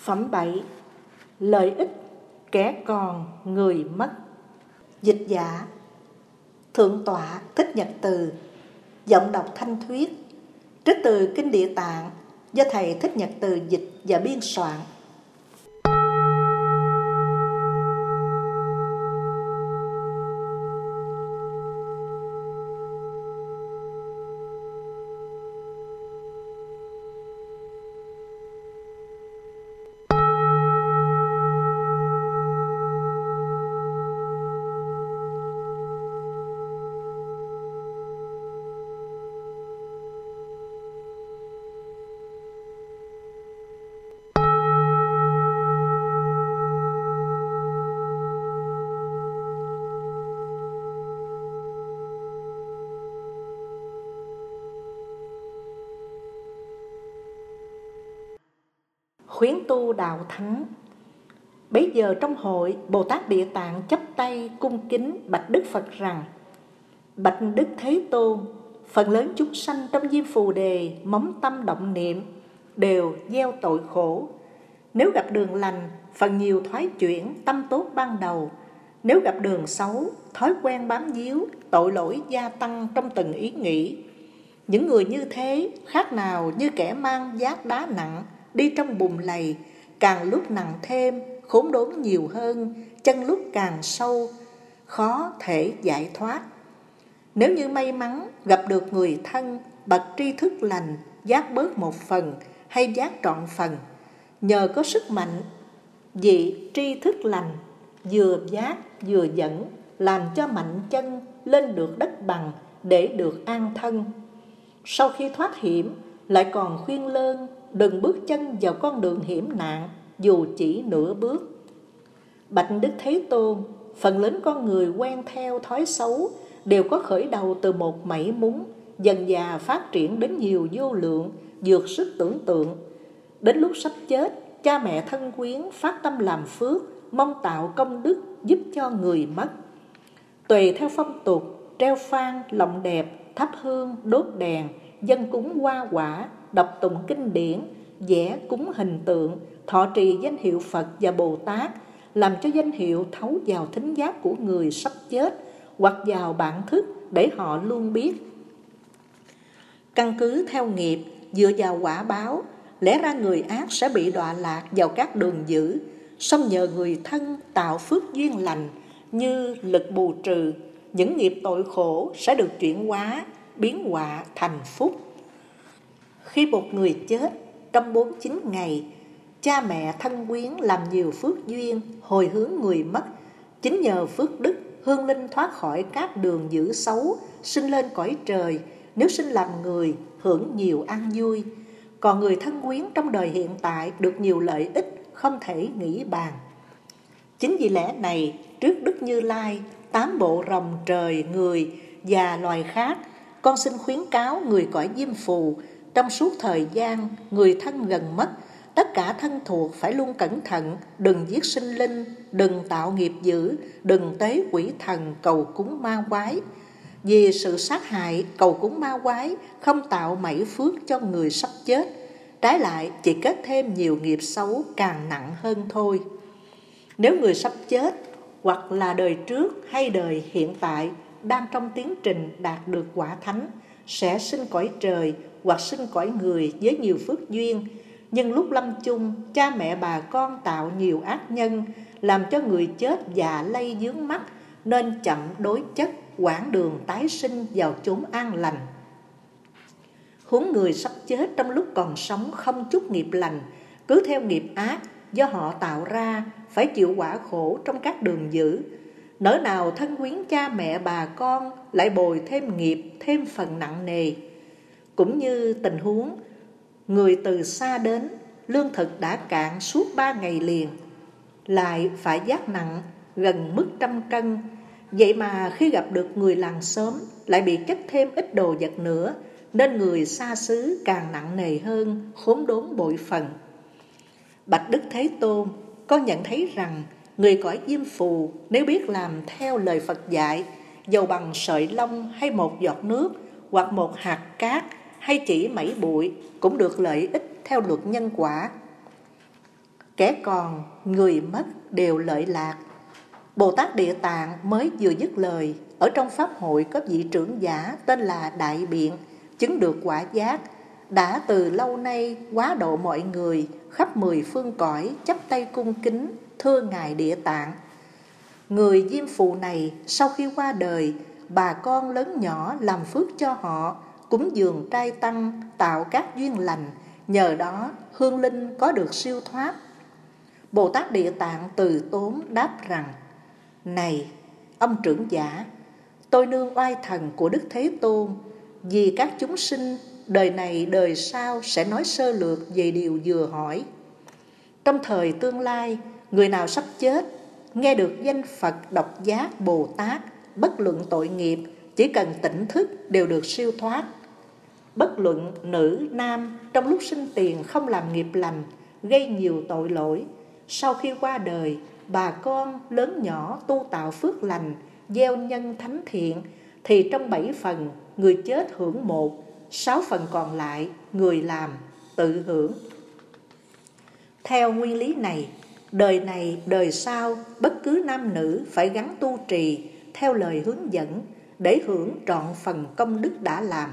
Phẩm 7 Lợi ích kẻ còn người mất. Dịch giả, Thượng tọa Thích Nhật Từ, Giọng đọc thanh thuyết, Trích từ Kinh Địa Tạng Do Thầy Thích Nhật Từ dịch và biên soạn. Khuyến tu đạo thắng. Bấy giờ trong hội, Bồ Tát Địa Tạng chấp tay cung kính bạch Đức Phật rằng Bạch Đức Thế Tôn, phần lớn chúng sanh trong diêm phù đề, móng tâm động niệm, đều gieo tội khổ. Nếu gặp đường lành, phần nhiều thoái chuyển, tâm tốt ban đầu. Nếu gặp đường xấu, thói quen bám díu, tội lỗi gia tăng trong từng ý nghĩ. Những người như thế khác nào như kẻ mang giác đá nặng, đi trong bùn lầy, càng lúc nặng thêm, khốn đốn nhiều hơn, chân lúc càng sâu, khó thể giải thoát. Nếu như may mắn gặp được người thân, bậc tri thức lành, giác bớt một phần hay giác trọn phần, nhờ có sức mạnh, vị tri thức lành, vừa giác vừa dẫn, làm cho mạnh chân lên được đất bằng để được an thân. Sau khi thoát hiểm, lại còn khuyên lơn đừng bước chân vào con đường hiểm nạn dù chỉ nửa bước. Bạch Đức Thế Tôn, phần lớn con người quen theo thói xấu đều có khởi đầu từ một mảy múng, dần dà phát triển đến nhiều vô lượng, vượt sức tưởng tượng. Đến lúc sắp chết, cha mẹ thân quyến phát tâm làm phước, mong tạo công đức giúp cho người mất. Tùy theo phong tục, treo phan, lộng đẹp, thắp hương, đốt đèn, dân cúng hoa quả, đọc tụng kinh điển, vẽ cúng hình tượng, thọ trì danh hiệu Phật và Bồ Tát, làm cho danh hiệu thấu vào thính giác của người sắp chết hoặc vào bản thức để họ luôn biết. Căn cứ theo nghiệp, dựa vào quả báo, lẽ ra người ác sẽ bị đọa lạc vào các đường dữ, song nhờ người thân tạo phước duyên lành như lực bù trừ, những nghiệp tội khổ sẽ được chuyển hóa, biến họa thành phúc. Khi một người chết, trong 49 ngày, cha mẹ thân quyến làm nhiều phước duyên, hồi hướng người mất. Chính nhờ phước đức, hương linh thoát khỏi các đường dữ xấu, sinh lên cõi trời, nếu sinh làm người, hưởng nhiều an vui. Còn người thân quyến trong đời hiện tại được nhiều lợi ích, không thể nghĩ bàn. Chính vì lẽ này, trước Đức Như Lai, tám bộ rồng trời, người và loài khác, con xin khuyến cáo người cõi diêm phù trong suốt thời gian người thân gần mất, tất cả thân thuộc phải luôn cẩn thận, đừng giết sinh linh, đừng tạo nghiệp dữ, đừng tế quỷ thần cầu cúng ma quái. Vì sự sát hại, cầu cúng ma quái không tạo mảy phước cho người sắp chết, trái lại chỉ kết thêm nhiều nghiệp xấu càng nặng hơn thôi. Nếu người sắp chết hoặc là đời trước hay đời hiện tại đang trong tiến trình đạt được quả thánh sẽ sinh cõi trời hoặc sinh cõi người với nhiều phước duyên. Nhưng lúc lâm chung, cha mẹ bà con tạo nhiều ác nhân, làm cho người chết già lây dướng mắt, nên chậm đối chất quãng đường tái sinh vào chốn an lành. Huống người sắp chết trong lúc còn sống không chút nghiệp lành, cứ theo nghiệp ác do họ tạo ra, phải chịu quả khổ trong các đường dữ nỡ nào thân quyến cha mẹ bà con lại bồi thêm nghiệp, thêm phần nặng nề. Cũng như tình huống, người từ xa đến, lương thực đã cạn suốt ba ngày liền, lại phải giác nặng gần mức trăm cân. Vậy mà khi gặp được người làng sớm lại bị chất thêm ít đồ vật nữa, nên người xa xứ càng nặng nề hơn, khốn đốn bội phần. Bạch đức thế tôn có nhận thấy rằng người cõi diêm phù nếu biết làm theo lời phật dạy, dầu bằng sợi lông hay một giọt nước hoặc một hạt cát hay chỉ mảy bụi cũng được lợi ích theo luật nhân quả. kẻ còn người mất đều lợi lạc Bồ Tát Địa Tạng mới vừa dứt lời, ở trong pháp hội có vị trưởng giả tên là Đại Biện, chứng được quả giác đã từ lâu nay quá độ mọi người, khắp mười phương cõi chắp tay cung kính, thưa ngài địa tạng. Người diêm phụ này sau khi qua đời, bà con lớn nhỏ làm phước cho họ, cúng dường trai tăng, tạo các duyên lành, nhờ đó hương linh có được siêu thoát. Bồ tát địa tạng từ tốn đáp rằng, này, ông trưởng giả, tôi nương oai thần của đức thế tôn, vì các chúng sinh đời này đời sau sẽ nói sơ lược về điều vừa hỏi. Trong thời tương lai, người nào sắp chết, nghe được danh phật độc giác bồ tát, bất luận tội nghiệp, chỉ cần tỉnh thức đều được siêu thoát. Bất luận nữ, nam, trong lúc sinh tiền không làm nghiệp lành, gây nhiều tội lỗi, sau khi qua đời, bà con lớn nhỏ tu tạo phước lành, gieo nhân thánh thiện, thì trong bảy phần, người chết hưởng một sáu phần còn lại, người làm, tự hưởng. Theo nguyên lý này, đời này, đời sau, bất cứ nam nữ phải gắn tu trì theo lời hướng dẫn để hưởng trọn phần công đức đã làm.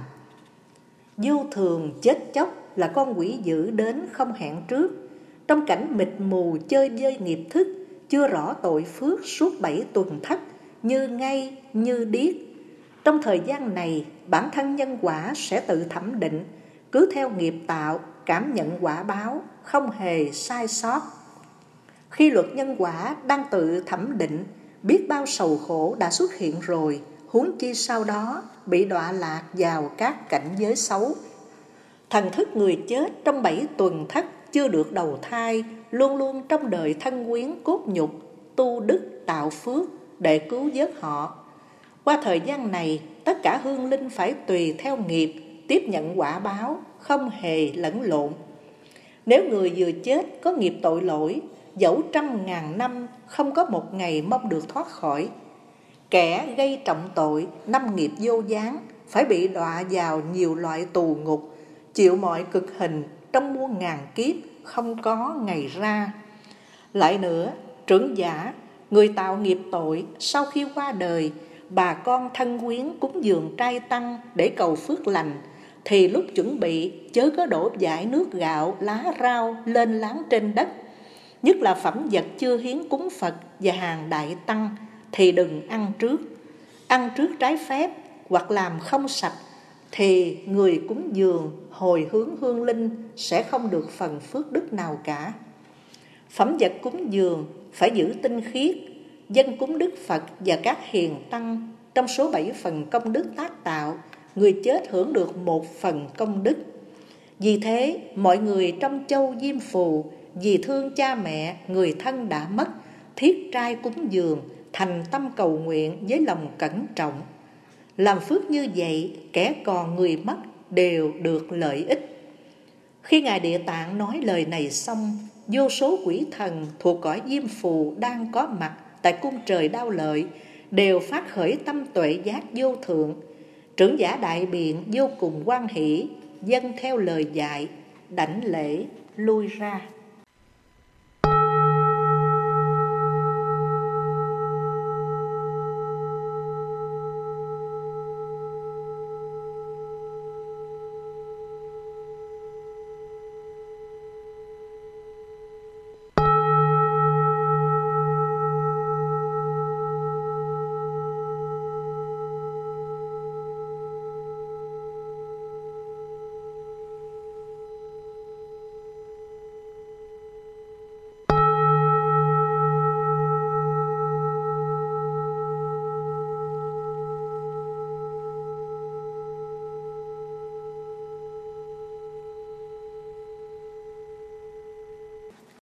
Vô thường chết chóc là con quỷ dữ đến không hẹn trước. Trong cảnh mịt mù chơi dơi nghiệp thức, chưa rõ tội phước suốt bảy tuần thất, như ngay, như điếc. Trong thời gian này bản thân nhân quả sẽ tự thẩm định, cứ theo nghiệp tạo, cảm nhận quả báo, không hề sai sót. Khi luật nhân quả đang tự thẩm định, biết bao sầu khổ đã xuất hiện rồi, huống chi sau đó bị đọa lạc vào các cảnh giới xấu. Thần thức người chết trong bảy tuần thất chưa được đầu thai, luôn luôn trong đời thân quyến cốt nhục, tu đức, tạo phước để cứu vớt họ qua thời gian này, tất cả hương linh phải tùy theo nghiệp, tiếp nhận quả báo, không hề lẫn lộn. Nếu người vừa chết có nghiệp tội lỗi, dẫu trăm ngàn năm không có một ngày mong được thoát khỏi. Kẻ gây trọng tội, năm nghiệp vô gián, phải bị đọa vào nhiều loại tù ngục, chịu mọi cực hình trong muôn ngàn kiếp không có ngày ra. Lại nữa, trưởng giả, người tạo nghiệp tội sau khi qua đời bà con thân quyến cúng dường trai tăng để cầu phước lành. Thì lúc chuẩn bị, chớ có đổ giải nước gạo, lá rau lên láng trên đất. Nhất là phẩm vật chưa hiến cúng phật và hàng đại tăng, thì đừng ăn trước. Ăn trước trái phép hoặc làm không sạch, thì người cúng dường hồi hướng hương linh sẽ không được phần phước đức nào cả. Phẩm vật cúng dường phải giữ tinh khiết dân cúng đức Phật và các hiền tăng trong số bảy phần công đức tác tạo, người chết hưởng được một phần công đức. Vì thế, mọi người trong châu Diêm Phù vì thương cha mẹ, người thân đã mất, thiết trai cúng dường, thành tâm cầu nguyện với lòng cẩn trọng. Làm phước như vậy, kẻ còn người mất đều được lợi ích. Khi Ngài Địa Tạng nói lời này xong, vô số quỷ thần thuộc cõi Diêm Phù đang có mặt tại cung trời đau lợi, đều phát khởi tâm tuệ giác vô thượng. Trưởng giả đại biện vô cùng quan hỷ dân theo lời dạy, đảnh lễ, lui ra.